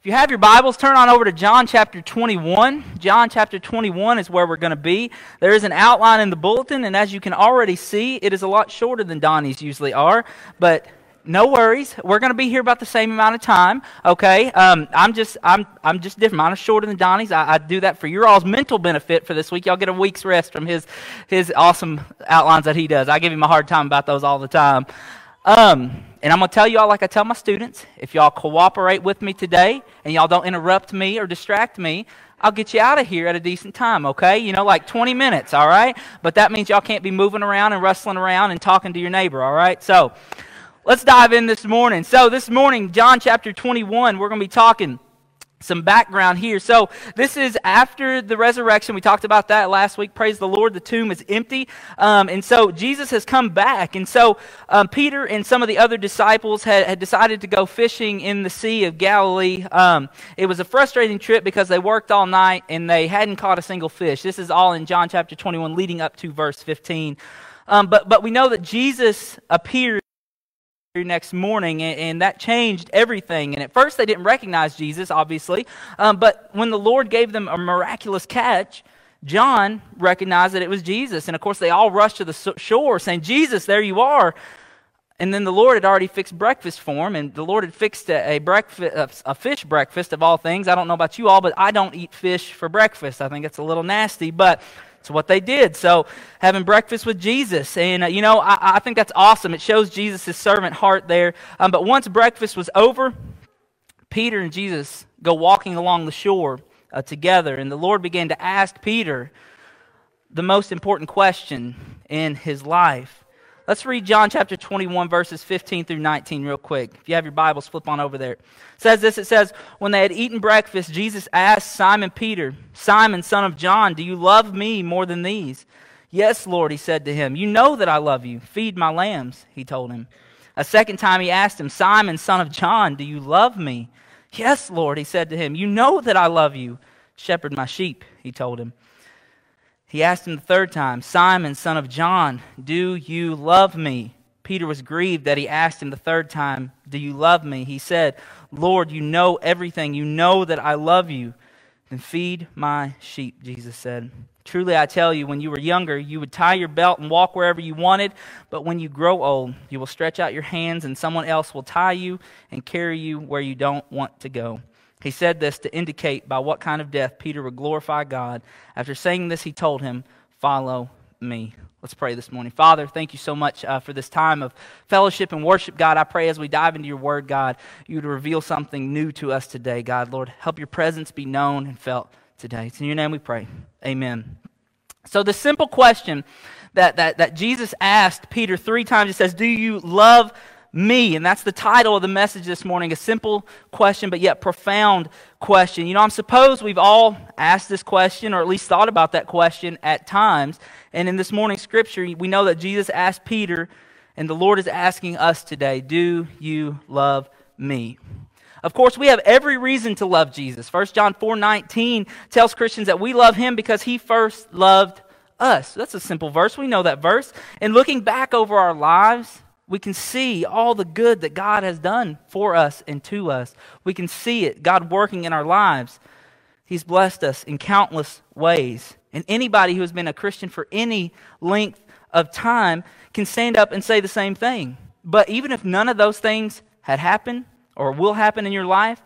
If you have your Bibles, turn on over to John chapter 21. John chapter 21 is where we're going to be. There is an outline in the bulletin, and as you can already see, it is a lot shorter than Donnie's usually are, but no worries. We're going to be here about the same amount of time. Okay, um, I'm just I'm I'm just different. Mine is shorter than Donnie's. I, I, do that for your all's mental benefit for this week. Y'all get a week's rest from his his awesome outlines that he does. I give him a hard time about those all the time. Um, and I'm going to tell y'all, like I tell my students, if y'all cooperate with me today and y'all don't interrupt me or distract me, I'll get you out of here at a decent time, okay? You know, like 20 minutes, all right? But that means y'all can't be moving around and rustling around and talking to your neighbor, all right? So let's dive in this morning. So this morning, John chapter 21, we're going to be talking some background here. So, this is after the resurrection. We talked about that last week. Praise the Lord. The tomb is empty. Um, and so, Jesus has come back. And so, um, Peter and some of the other disciples had, had, decided to go fishing in the Sea of Galilee. Um, it was a frustrating trip because they worked all night and they hadn't caught a single fish. This is all in John chapter 21, leading up to verse 15. Um, but, but we know that Jesus appeared next morning, and, and, that changed everything. And at first, they didn't recognize Jesus, obviously. Um, but when the Lord gave them a miraculous catch, John recognized that it was Jesus. And of course, they all rushed to the shore saying, Jesus, there you are. And then the Lord had already fixed breakfast for him, and the Lord had fixed a, a, breakfast, a, a fish breakfast of all things. I don't know about you all, but I don't eat fish for breakfast. I think it's a little nasty. But it's what they did. So, having breakfast with Jesus. And, uh, you know, I, I, think that's awesome. It shows Jesus' servant heart there. Um, but once breakfast was over, Peter and Jesus go walking along the shore uh, together. And the Lord began to ask Peter the most important question in his life. Let's read John chapter 21, verses 15 through 19, real quick. If you have your Bibles, flip on over there. It says this it says, When they had eaten breakfast, Jesus asked Simon Peter, Simon, son of John, do you love me more than these? Yes, Lord, he said to him. You know that I love you. Feed my lambs, he told him. A second time he asked him, Simon, son of John, do you love me? Yes, Lord, he said to him. You know that I love you. Shepherd my sheep, he told him. He asked him the third time, Simon, son of John, do you love me? Peter was grieved that he asked him the third time, Do you love me? He said, Lord, you know everything. You know that I love you. Then feed my sheep, Jesus said. Truly, I tell you, when you were younger, you would tie your belt and walk wherever you wanted. But when you grow old, you will stretch out your hands, and someone else will tie you and carry you where you don't want to go. He said this to indicate by what kind of death Peter would glorify God. After saying this, he told him, Follow me. Let's pray this morning. Father, thank you so much uh, for this time of fellowship and worship, God. I pray as we dive into your word, God, you would reveal something new to us today, God. Lord, help your presence be known and felt today. It's in your name we pray. Amen. So, the simple question that, that, that Jesus asked Peter three times, he says, Do you love me? And that's the title of the message this morning a simple question, but yet profound question. You know, I'm supposed we've all asked this question, or at least thought about that question at times. And in this morning's scripture, we know that Jesus asked Peter, and the Lord is asking us today, Do you love me? Of course, we have every reason to love Jesus. 1 John 4 19 tells Christians that we love him because he first loved us. That's a simple verse. We know that verse. And looking back over our lives, we can see all the good that God has done for us and to us. We can see it, God working in our lives. He's blessed us in countless ways. And anybody who has been a Christian for any length of time can stand up and say the same thing. But even if none of those things had happened or will happen in your life,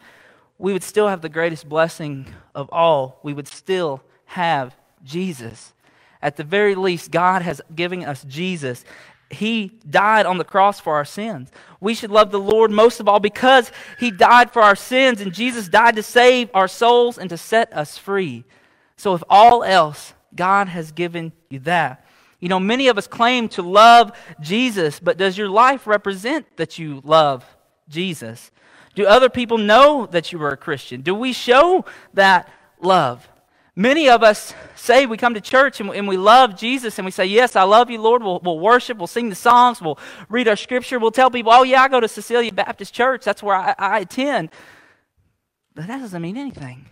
we would still have the greatest blessing of all. We would still have Jesus. At the very least, God has given us Jesus he died on the cross for our sins. We should love the Lord most of all because He died for our sins, and Jesus died to save our souls and to set us free. So, if all else, God has given you that. You know, many of us claim to love Jesus, but does your life represent that you love Jesus? Do other people know that you are a Christian? Do we show that love? Many of us say we come to church and, and, we love Jesus and we say, Yes, I love you, Lord. We'll, we'll, worship, we'll sing the songs, we'll read our scripture, we'll tell people, Oh, yeah, I go to Cecilia Baptist Church. That's where I, I attend. But that doesn't mean anything.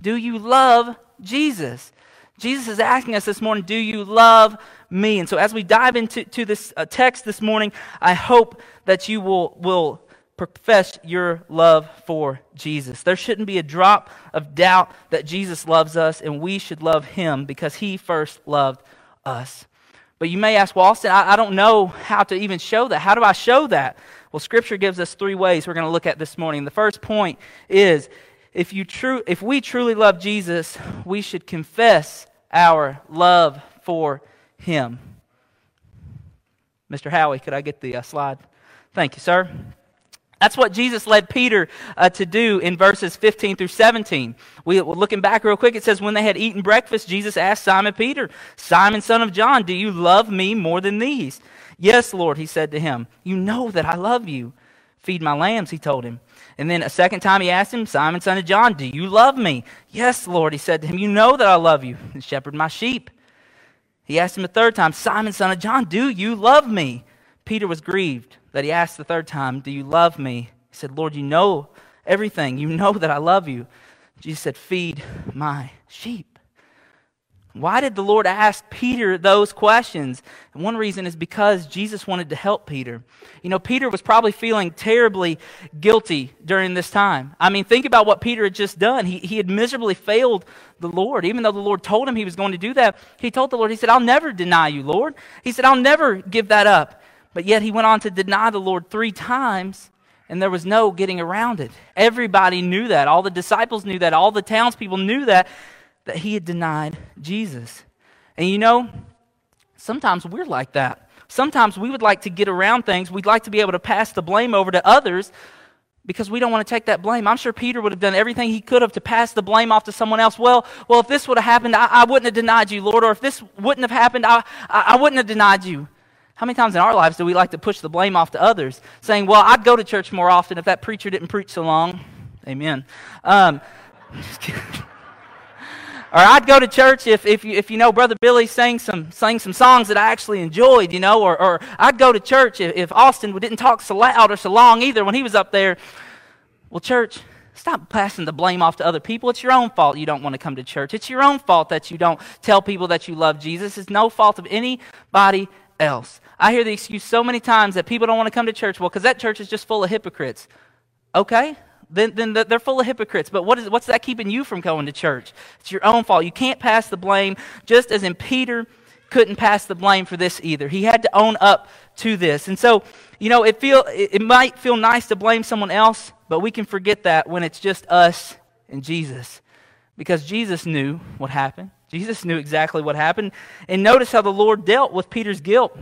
Do you love Jesus? Jesus is asking us this morning, Do you love me? And so as we dive into to this uh, text this morning, I hope that you will, will profess your love for Jesus. There shouldn't be a drop of doubt that Jesus loves us and we should love him because he first loved us. But you may ask, well, Austin, I, I don't know how to even show that. How do I show that? Well, Scripture gives us three ways we're going to look at this morning. The first point is if, you tru- if we truly love Jesus, we should confess our love for him. Mr. Howie, could I get the uh, slide? Thank you, sir. That's what Jesus led Peter uh, to do in verses 15 through 17. We, looking back real quick, it says, When they had eaten breakfast, Jesus asked Simon Peter, Simon, son of John, do you love me more than these? Yes, Lord, he said to him. You know that I love you. Feed my lambs, he told him. And then a second time he asked him, Simon, son of John, do you love me? Yes, Lord, he said to him. You know that I love you. Shepherd my sheep. He asked him a third time, Simon, son of John, do you love me? Peter was grieved that he asked the third time, Do you love me? He said, Lord, you know everything. You know that I love you. Jesus said, Feed my sheep. Why did the Lord ask Peter those questions? And one reason is because Jesus wanted to help Peter. You know, Peter was probably feeling terribly guilty during this time. I mean, think about what Peter had just done. He, he had miserably failed the Lord. Even though the Lord told him he was going to do that, he told the Lord, He said, I'll never deny you, Lord. He said, I'll never give that up. But yet he went on to deny the Lord three times and there was no getting around it. Everybody knew that. All the disciples knew that. All the townspeople knew that that he had denied Jesus. And you know, sometimes we're like that. Sometimes we would like to get around things. We'd like to be able to pass the blame over to others because we don't want to take that blame. I'm sure Peter would have done everything he could have to pass the blame off to someone else. Well, well, if this would have happened, I, I wouldn't have denied you, Lord. Or if this wouldn't have happened, I, I, I wouldn't have denied you. How many times in our lives do we like to push the blame off to others, saying, Well, I'd go to church more often if that preacher didn't preach so long? Amen. Um, or I'd go to church if, if, you, if you know Brother Billy sang some, sang some songs that I actually enjoyed, you know, or, or I'd go to church if, if Austin didn't talk so loud or so long either when he was up there. Well, church, stop passing the blame off to other people. It's your own fault you don't want to come to church. It's your own fault that you don't tell people that you love Jesus. It's no fault of anybody else. I hear the excuse so many times that people don't want to come to church. Well, because that church is just full of hypocrites. Okay, then, then they're full of hypocrites. But what is, what's that keeping you from going to church? It's your own fault. You can't pass the blame, just as in Peter couldn't pass the blame for this either. He had to own up to this. And so, you know, it, feel, it, it might feel nice to blame someone else, but we can forget that when it's just us and Jesus. Because Jesus knew what happened. Jesus knew exactly what happened. And notice how the Lord dealt with Peter's guilt.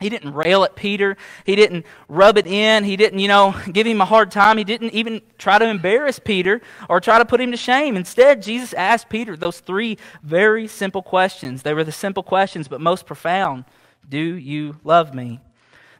He didn't rail at Peter. He didn't rub it in. He didn't, you know, give him a hard time. He didn't even try to embarrass Peter or try to put him to shame. Instead, Jesus asked Peter those three very simple questions. They were the simple questions, but most profound. Do you love me?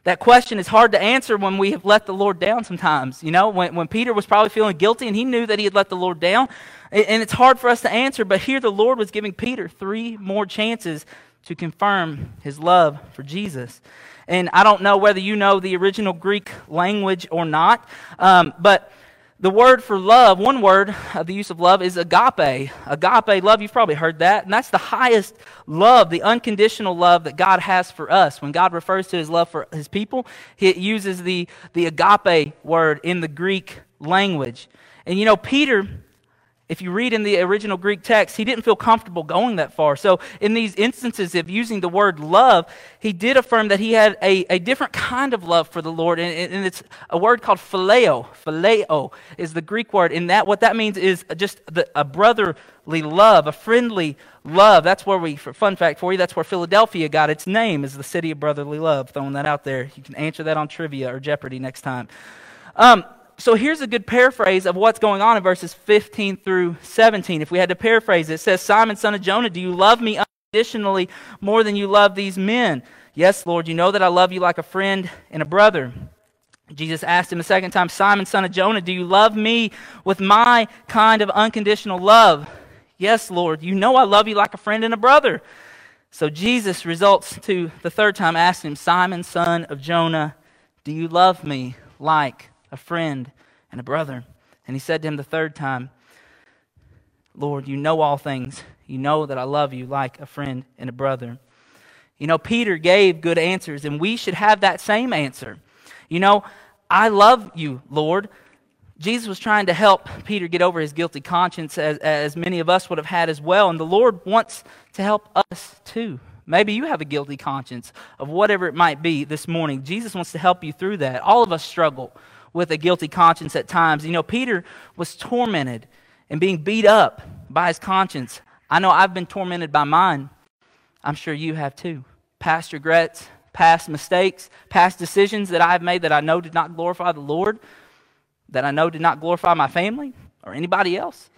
That question is hard to answer when we have let the Lord down sometimes. You know, when, when Peter was probably feeling guilty and he knew that he had let the Lord down. And it's hard for us to answer, but here the Lord was giving Peter three more chances to confirm his love for Jesus. And I don't know whether you know the original Greek language or not, um, but the word for love, one word of the use of love is agape. Agape love, you've probably heard that. And that's the highest love, the unconditional love that God has for us. When God refers to his love for his people, he uses the, the agape word in the Greek language. And you know, Peter if you read in the original Greek text, he didn't feel comfortable going that far. So, in these instances of using the word love, he did affirm that he had a, a different kind of love for the Lord. And, and it's a word called phileo. Phileo is the Greek word. And that, what that means is just the, a brotherly love, a friendly love. That's where we, for fun fact for you, that's where Philadelphia got its name, is the city of brotherly love. Throwing that out there. You can answer that on trivia or Jeopardy next time. Um, so here's a good paraphrase of what's going on in verses 15 through 17. If we had to paraphrase it, it says, Simon, son of Jonah, do you love me unconditionally more than you love these men? Yes, Lord, you know that I love you like a friend and a brother. Jesus asked him a second time, Simon, son of Jonah, do you love me with my kind of unconditional love? Yes, Lord, you know I love you like a friend and a brother. So Jesus results to the third time asking him, Simon, son of Jonah, do you love me like a friend, and a brother. And he said to him the third time, Lord, you know all things. You know that I love you like a friend and a brother. You know, Peter gave good answers, and we should have that same answer. You know, I love you, Lord. Jesus was trying to help Peter get over his guilty conscience, as, as many of us would have had as well. And the Lord wants to help us too. Maybe you have a guilty conscience of whatever it might be this morning. Jesus wants to help you through that. All of us struggle with a guilty conscience at times. You know, Peter was tormented and being beat up by his conscience. I know I've been tormented by mine. I'm sure you have too. Past regrets, past mistakes, past decisions that I've made that I know did not glorify the Lord, that I know did not glorify my family or anybody else.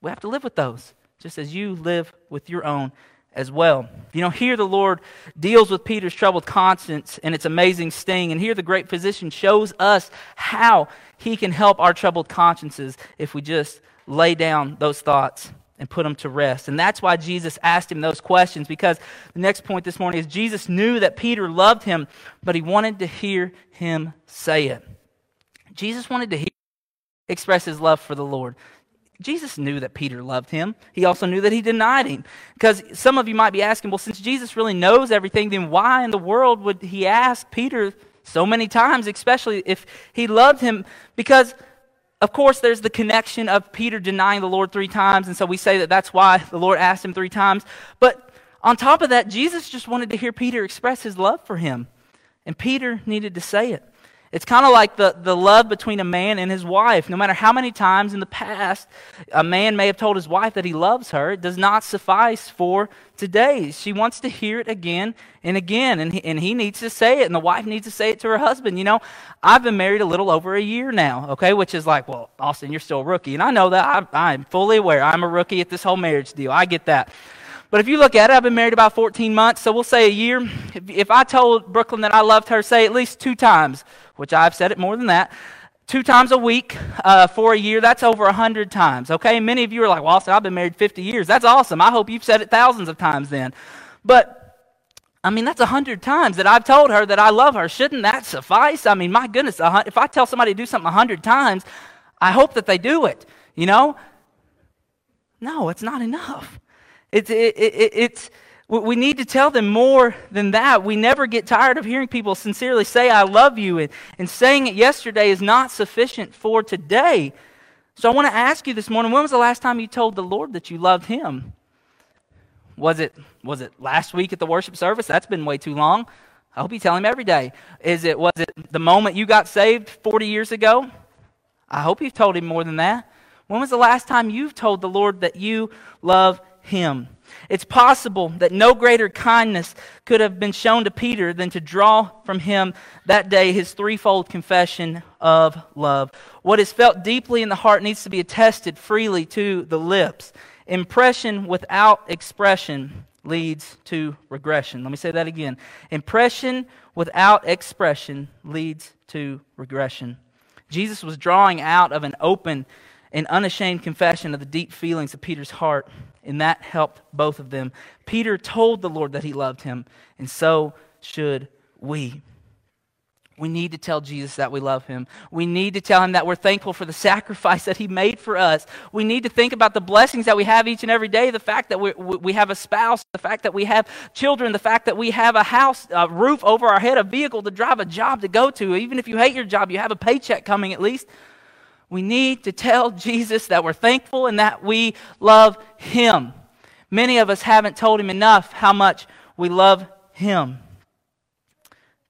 We have to live with those, just as you live with your own as well. You know, here the Lord deals with Peter's troubled conscience and its amazing sting. And here the great physician shows us how he can help our troubled consciences if we just lay down those thoughts and put them to rest. And that's why Jesus asked him those questions because the next point this morning is Jesus knew that Peter loved him, but he wanted to hear him say it. Jesus wanted to hear express his love for the Lord. Jesus knew that Peter loved him. He also knew that he denied him. Because some of you might be asking, well, since Jesus really knows everything, then why in the world would he ask Peter so many times, especially if he loved him? Because, of course, there's the connection of Peter denying the Lord three times, and so we say that that's why the Lord asked him three times. But on top of that, Jesus just wanted to hear Peter express his love for him, and Peter needed to say it. It's kind of like the, the love between a man and his wife. No matter how many times in the past a man may have told his wife that he loves her, it does not suffice for today. She wants to hear it again and again, and he, and he needs to say it, and the wife needs to say it to her husband. You know, I've been married a little over a year now, okay, which is like, well, Austin, you're still a rookie. And I know that. I, I'm fully aware. I'm a rookie at this whole marriage deal. I get that. But if you look at it, I've been married about 14 months, so we'll say a year. If, if I told Brooklyn that I loved her, say at least two times, which I've said it more than that, two times a week uh, for a year, that's over 100 times, okay? Many of you are like, well, I've been married 50 years. That's awesome. I hope you've said it thousands of times then. But I mean, that's a hundred times that I've told her that I love her. Shouldn't that suffice? I mean, my goodness, if I tell somebody to do something a hundred times, I hope that they do it. You know? No, it's not enough. It's, it, it, it's, we need to tell them more than that. We never get tired of hearing people sincerely say, I love you. And, and saying it yesterday is not sufficient for today. So I want to ask you this morning when was the last time you told the Lord that you loved Him? Was it, was it last week at the worship service? That's been way too long. I hope you tell Him every day. Is it, was it the moment you got saved 40 years ago? I hope you've told Him more than that. When was the last time you've told the Lord that you love him. It's possible that no greater kindness could have been shown to Peter than to draw from him that day his threefold confession of love. What is felt deeply in the heart needs to be attested freely to the lips. Impression without expression leads to regression. Let me say that again. Impression without expression leads to regression. Jesus was drawing out of an open and unashamed confession of the deep feelings of Peter's heart and that helped both of them. Peter told the Lord that he loved him, and so should we. We need to tell Jesus that we love him. We need to tell him that we're thankful for the sacrifice that he made for us. We need to think about the blessings that we have each and every day the fact that we, we have a spouse, the fact that we have children, the fact that we have a house, a roof over our head, a vehicle to drive, a job to go to. Even if you hate your job, you have a paycheck coming at least. We need to tell Jesus that we're thankful and that we love him. Many of us haven't told him enough how much we love him.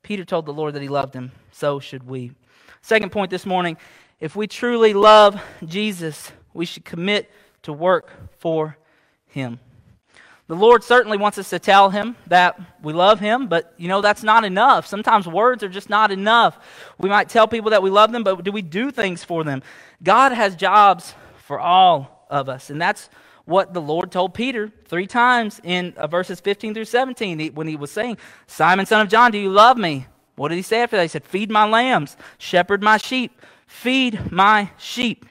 Peter told the Lord that he loved him. So should we. Second point this morning if we truly love Jesus, we should commit to work for him. The Lord certainly wants us to tell him that we love him, but you know, that's not enough. Sometimes words are just not enough. We might tell people that we love them, but do we do things for them? God has jobs for all of us, and that's what the Lord told Peter three times in uh, verses 15 through 17 when he was saying, Simon, son of John, do you love me? What did he say after that? He said, Feed my lambs, shepherd my sheep, feed my sheep.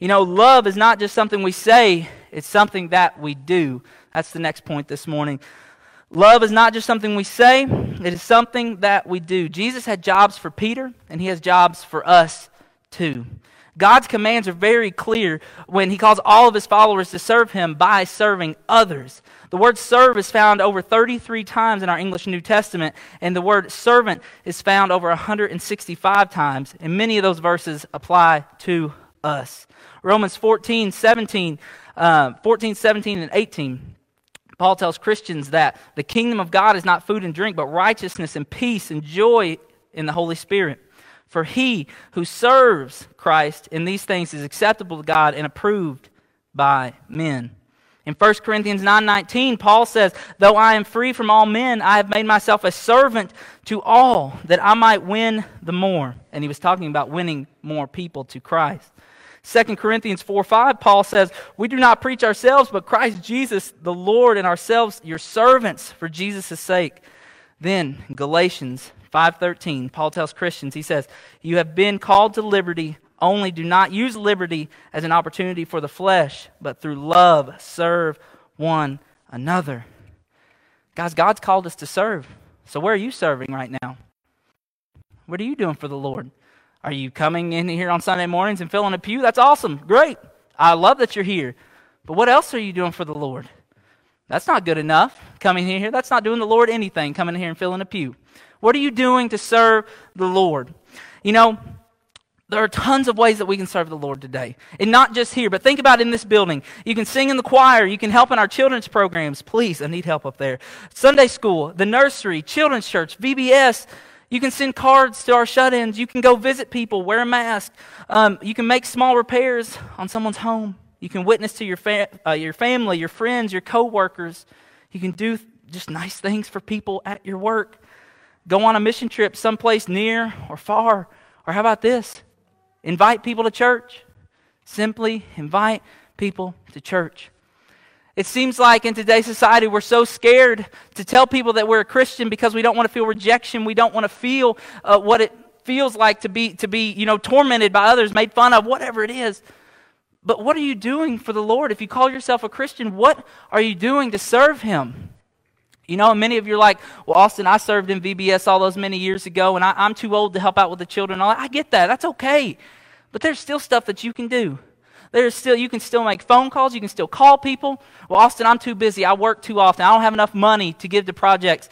You know, love is not just something we say, it's something that we do. That's the next point this morning. Love is not just something we say, it is something that we do. Jesus had jobs for Peter, and he has jobs for us too. God's commands are very clear when he calls all of his followers to serve him by serving others. The word serve is found over 33 times in our English New Testament, and the word servant is found over 165 times, and many of those verses apply to us. Romans 14, 17, uh, 14, 17, and 18. Paul tells Christians that the kingdom of God is not food and drink, but righteousness and peace and joy in the Holy Spirit. For he who serves Christ in these things is acceptable to God and approved by men. In 1 Corinthians 9:19, Paul says, "Though I am free from all men, I have made myself a servant to all that I might win the more." And he was talking about winning more people to Christ. 2 Corinthians 4 5, Paul says, We do not preach ourselves, but Christ Jesus, the Lord, and ourselves, your servants, for Jesus' sake. Then, Galatians 5:13, Paul tells Christians, he says, "You have been called to liberty, only do not use liberty as an opportunity for the flesh, but through love serve one another." Guys, God's called us to serve. So where are you serving right now? What are you doing for the Lord? Are you coming in here on Sunday mornings and filling a pew? That's awesome. Great. I love that you're here. But what else are you doing for the Lord? That's not good enough. Coming in here, that's not doing the Lord anything, coming in here and filling a pew. What are you doing to serve the Lord? You know, there are tons of ways that we can serve the Lord today. And not just here, but think about in this building. You can sing in the choir. You can help in our children's programs. Please, I need help up there. Sunday school, the nursery, children's church, VBS. You can send cards to our shut ins. You can go visit people, wear a mask. Um, you can make small repairs on someone's home. You can witness to your, fa- uh, your family, your friends, your coworkers. You can do just nice things for people at your work. Go on a mission trip someplace near or far. Or how about this? Invite people to church. Simply invite people to church. It seems like in today's society we're so scared to tell people that we're a Christian because we don't want to feel rejection. We don't want to feel uh, what it feels like to be, to be, you know, tormented by others, made fun of, whatever it is. But what are you doing for the Lord? If you call yourself a Christian, what are you doing to serve Him? You know, many of you are like, well, Austin, I served in VBS all those many years ago, and I, am too old to help out with the children. I get that. That's okay. But there's still stuff that you can do. There's still, you can still make phone calls. You can still call people. Well, Austin, I'm too busy. I work too often. I don't have enough money to give to projects.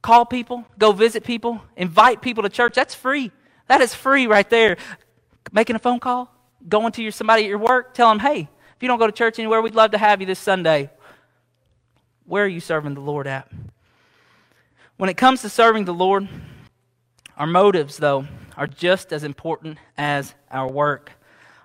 Call people, go visit people, invite people to church. That's free. That is free right there. Making a phone call, going to your, somebody at your work, tell them, hey, if you don't go to church anywhere, we'd love to have you this Sunday. Where are you serving the Lord at? When it comes to serving the Lord, our motives, though, are just as important as our work.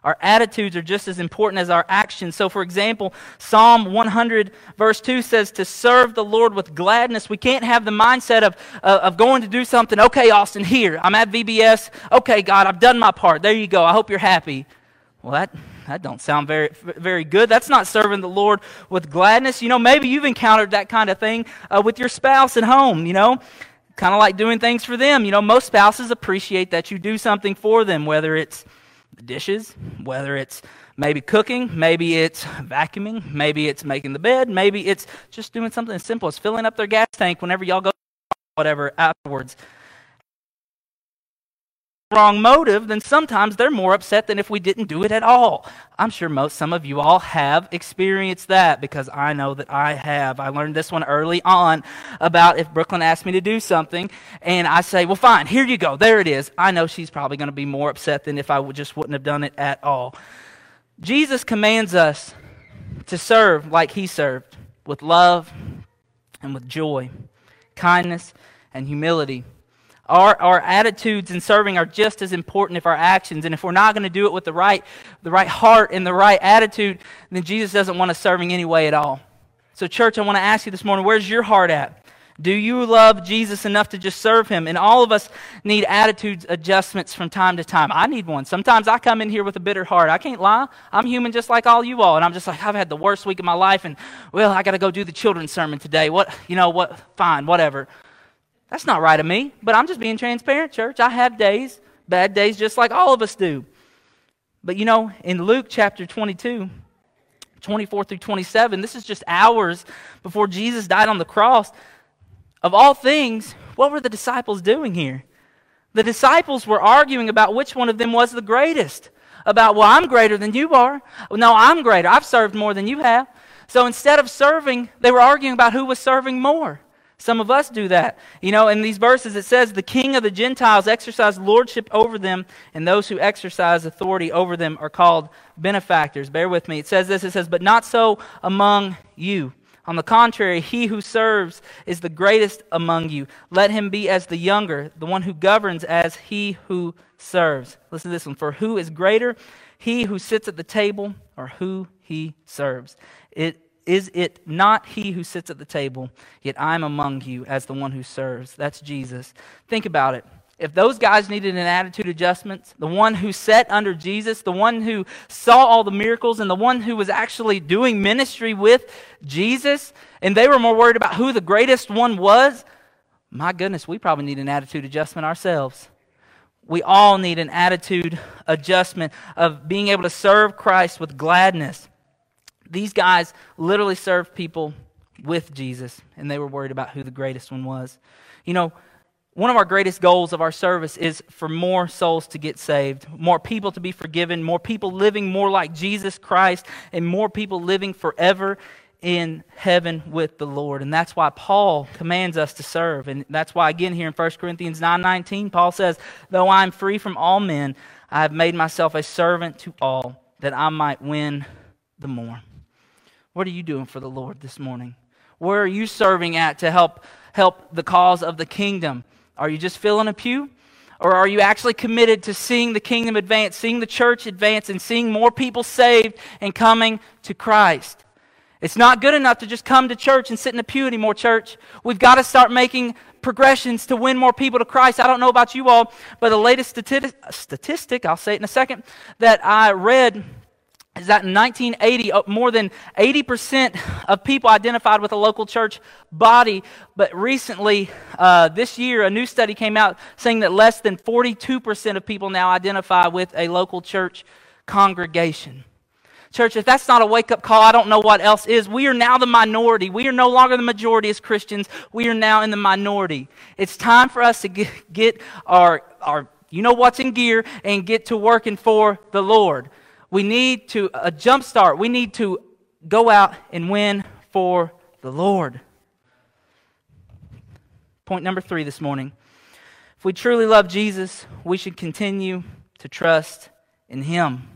Our attitudes are just as important as our actions. So, for example, Psalm 100, verse 2 says, To serve the Lord with gladness. We can't have the mindset of, uh, of going to do something. Okay, Austin, here. I'm at VBS. Okay, God, I've done my part. There you go. I hope you're happy. Well, that, that don't sound very, very good. That's not serving the Lord with gladness. You know, maybe you've encountered that kind of thing uh, with your spouse at home, you know, kind of like doing things for them. You know, most spouses appreciate that you do something for them, whether it's the dishes, whether it's maybe cooking, maybe it's vacuuming, maybe it's making the bed, maybe it's just doing something as simple as filling up their gas tank whenever y'all go whatever afterwards wrong motive, then sometimes they're more upset than if we didn't do it at all. I'm sure most some of you all have experienced that because I know that I have. I learned this one early on about if Brooklyn asked me to do something and I say, "Well, fine, here you go. There it is." I know she's probably going to be more upset than if I just wouldn't have done it at all. Jesus commands us to serve like he served, with love and with joy, kindness and humility. Our, our attitudes in serving are just as important if our actions. And if we're not going to do it with the right, the right heart and the right attitude, then Jesus doesn't want us serving anyway at all. So, church, I want to ask you this morning where's your heart at? Do you love Jesus enough to just serve him? And all of us need attitude adjustments from time to time. I need one. Sometimes I come in here with a bitter heart. I can't lie. I'm human just like all you all. And I'm just like, I've had the worst week of my life. And, well, I got to go do the children's sermon today. What, you know, what, fine, whatever. That's not right of me, but I'm just being transparent, church. I have days, bad days, just like all of us do. But you know, in Luke chapter 22, 24 through 27, this is just hours before Jesus died on the cross. Of all things, what were the disciples doing here? The disciples were arguing about which one of them was the greatest. about, well, I'm greater than you are. No, I'm greater. I've served more than you have. So instead of serving, they were arguing about who was serving more. Some of us do that. You know, in these verses it says, The king of the Gentiles exercised lordship over them, and those who exercise authority over them are called benefactors. Bear with me. It says this it says, But not so among you. On the contrary, he who serves is the greatest among you. Let him be as the younger, the one who governs as he who serves. Listen to this one. For who is greater, he who sits at the table or who he serves? It is it not he who sits at the table, yet I'm among you as the one who serves? That's Jesus. Think about it. If those guys needed an attitude adjustment, the one who sat under Jesus, the one who saw all the miracles, and the one who was actually doing ministry with Jesus, and they were more worried about who the greatest one was, my goodness, we probably need an attitude adjustment ourselves. We all need an attitude adjustment of being able to serve Christ with gladness. These guys literally served people with Jesus, and they were worried about who the greatest one was. You know, one of our greatest goals of our service is for more souls to get saved, more people to be forgiven, more people living more like Jesus Christ, and more people living forever in heaven with the Lord. And that's why Paul commands us to serve. And that's why again here in 1 Corinthians 9:19 Paul says, "Though I am free from all men, I have made myself a servant to all, that I might win the more." What are you doing for the Lord this morning? Where are you serving at to help help the cause of the kingdom? Are you just filling a pew? Or are you actually committed to seeing the kingdom advance, seeing the church advance, and seeing more people saved and coming to Christ? It's not good enough to just come to church and sit in a pew anymore, church. We've got to start making progressions to win more people to Christ. I don't know about you all, but the latest statistic, I'll say it in a second, that I read is that in 1980, uh, more than 80% of people identified with a local church body. But recently, uh, this year, a new study came out saying that less than 42% of people now identify with a local church congregation. Church, if that's not a wake up call, I don't know what else is. We are now the minority. We are no longer the majority as Christians. We are now in the minority. It's time for us to get, get our, our, you know what's in gear, and get to working for the Lord. We need to a jump start. We need to go out and win for the Lord. Point number three this morning. If we truly love Jesus, we should continue to trust in Him.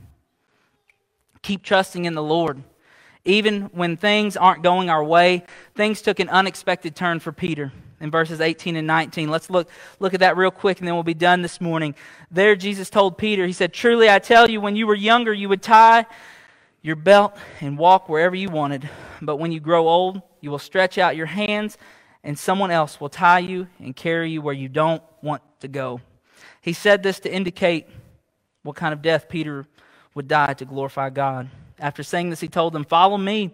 Keep trusting in the Lord. Even when things aren't going our way, things took an unexpected turn for Peter in verses 18 and 19. Let's look, look at that real quick and then we'll be done this morning. There, Jesus told Peter, He said, Truly I tell you, when you were younger, you would tie your belt and walk wherever you wanted. But when you grow old, you will stretch out your hands and someone else will tie you and carry you where you don't want to go. He said this to indicate what kind of death Peter would die to glorify God. After saying this, he told them, Follow me.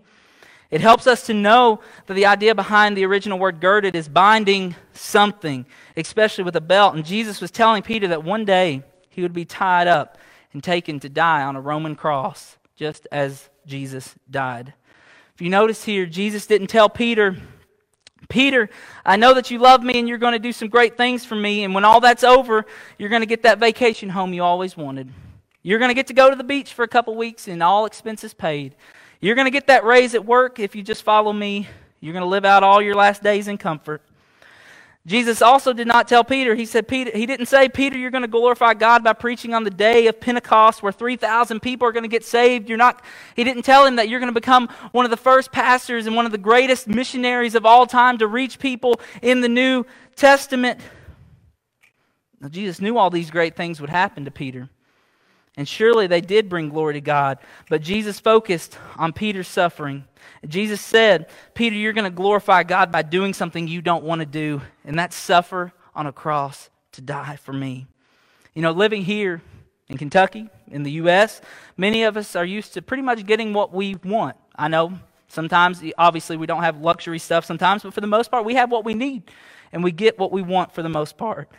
It helps us to know that the idea behind the original word girded is binding something, especially with a belt. And Jesus was telling Peter that one day he would be tied up and taken to die on a Roman cross, just as Jesus died. If you notice here, Jesus didn't tell Peter, Peter, I know that you love me and you're going to do some great things for me. And when all that's over, you're going to get that vacation home you always wanted. You're going to get to go to the beach for a couple weeks and all expenses paid. You're going to get that raise at work if you just follow me. You're going to live out all your last days in comfort. Jesus also did not tell Peter, he said, Peter, he didn't say, Peter, you're going to glorify God by preaching on the day of Pentecost where 3,000 people are going to get saved. You're not, he didn't tell him that you're going to become one of the first pastors and one of the greatest missionaries of all time to reach people in the New Testament. Now, Jesus knew all these great things would happen to Peter. And surely they did bring glory to God. But Jesus focused on Peter's suffering. Jesus said, Peter, you're going to glorify God by doing something you don't want to do, and that's suffer on a cross to die for me. You know, living here in Kentucky, in the U.S., many of us are used to pretty much getting what we want. I know sometimes, obviously, we don't have luxury stuff sometimes, but for the most part, we have what we need, and we get what we want for the most part.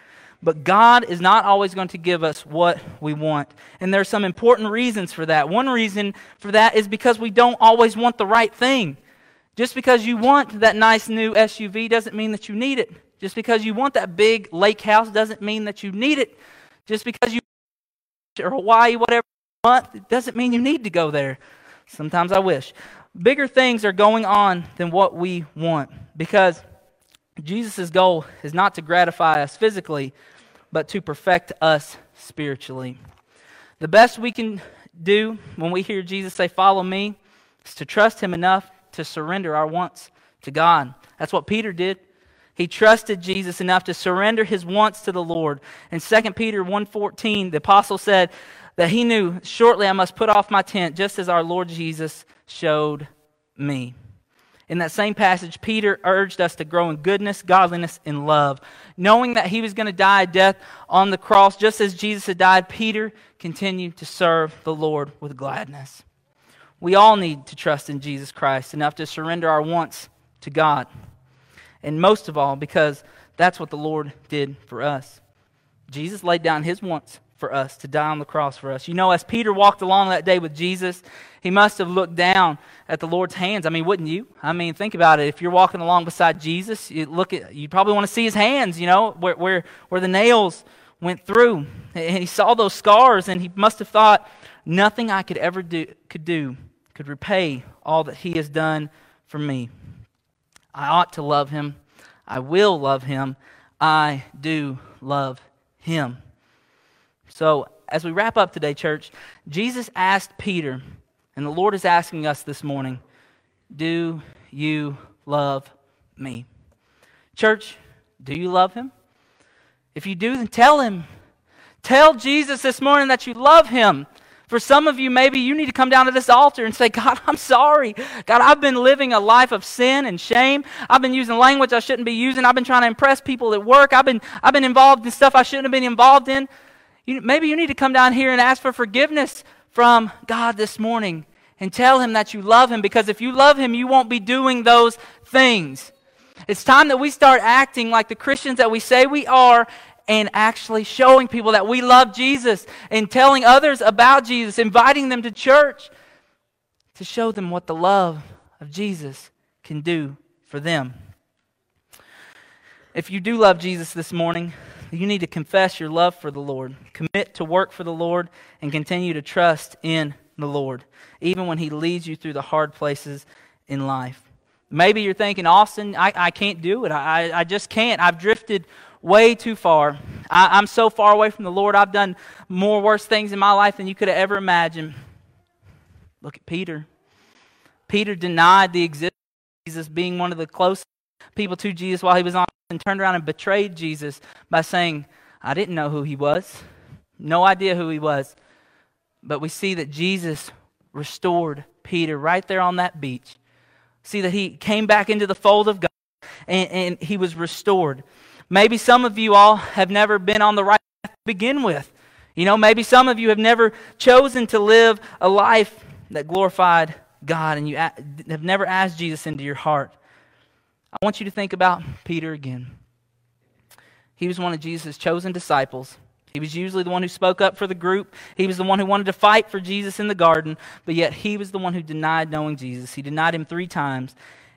But God is not always going to give us what we want. And there are some important reasons for that. One reason for that is because we don't always want the right thing. Just because you want that nice new SUV doesn't mean that you need it. Just because you want that big lake house doesn't mean that you need it. Just because you or Hawaii, whatever, month, doesn't mean you need to go there. Sometimes I wish. Bigger things are going on than what we want because Jesus' goal is not to gratify us physically, but to perfect us spiritually. The best we can do when we hear Jesus say, Follow me, is to trust him enough to surrender our wants to God. That's what Peter did. He trusted Jesus enough to surrender his wants to the Lord. In 2 Peter 1:14, the apostle said that he knew shortly I must put off my tent just as our Lord Jesus showed me. In that same passage, Peter urged us to grow in goodness, godliness, and love. Knowing that he was going to die a death on the cross, just as Jesus had died, Peter continued to serve the Lord with gladness. We all need to trust in Jesus Christ enough to surrender our wants to God. And most of all, because that's what the Lord did for us. Jesus laid down his wants for us to die on the cross for us. You know, as Peter walked along that day with Jesus, he must have looked down at the Lord's hands. I mean, wouldn't you? I mean, think about it. If you're walking along beside Jesus, you look at you probably want to see his hands, you know, where where where the nails went through. And he saw those scars and he must have thought nothing I could ever do could do could repay all that he has done for me. I ought to love him. I will love him. I do love him. So, as we wrap up today, church, Jesus asked Peter, and the Lord is asking us this morning, Do you love me? Church, do you love him? If you do, then tell him. Tell Jesus this morning that you love him. For some of you, maybe you need to come down to this altar and say, God, I'm sorry. God, I've been living a life of sin and shame. I've been using language I shouldn't be using. I've been trying to impress people at work. I've been, I've been involved in stuff I shouldn't have been involved in. You, maybe you need to come down here and ask for forgiveness from God this morning and tell Him that you love Him because if you love Him, you won't be doing those things. It's time that we start acting like the Christians that we say we are and actually showing people that we love Jesus and telling others about Jesus, inviting them to church to show them what the love of Jesus can do for them. If you do love Jesus this morning, you need to confess your love for the Lord, commit to work for the Lord, and continue to trust in the Lord, even when He leads you through the hard places in life. Maybe you're thinking, Austin, I, I can't do it. I, I just can't. I've drifted way too far. I, I'm so far away from the Lord. I've done more worse things in my life than you could have ever imagined. Look at Peter. Peter denied the existence of Jesus, being one of the closest people to Jesus while he was on and turned around and betrayed Jesus by saying, I didn't know who he was. No idea who he was. But we see that Jesus restored Peter right there on that beach. See that he came back into the fold of God and, and he was restored. Maybe some of you all have never been on the right path to begin with. You know, maybe some of you have never chosen to live a life that glorified God and you have never asked Jesus into your heart. I want you to think about Peter again. He was one of Jesus' chosen disciples. He was usually the one who spoke up for the group. He was the one who wanted to fight for Jesus in the garden, but yet he was the one who denied knowing Jesus. He denied him three times.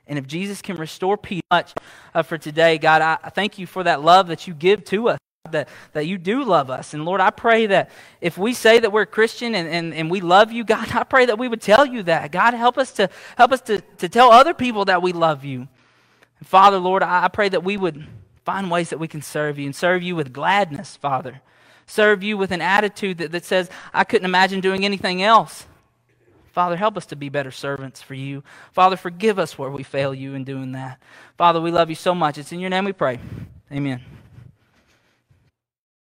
And if Jesus can restore Peter much uh, for today, God, I, thank you for that love that you give to us. That, that you do love us. And Lord, I pray that if we say that we're Christian and, and, and we love you, God, I pray that we would tell you that. God, help us to help us to, to tell other people that we love you. And Father, Lord, I, pray that we would find ways that we can serve you and serve you with gladness, Father. Serve you with an attitude that, that says, I couldn't imagine doing anything else. Father, help us to be better servants for you. Father, forgive us where we fail you in doing that. Father, we love you so much. It's in your name we pray. Amen.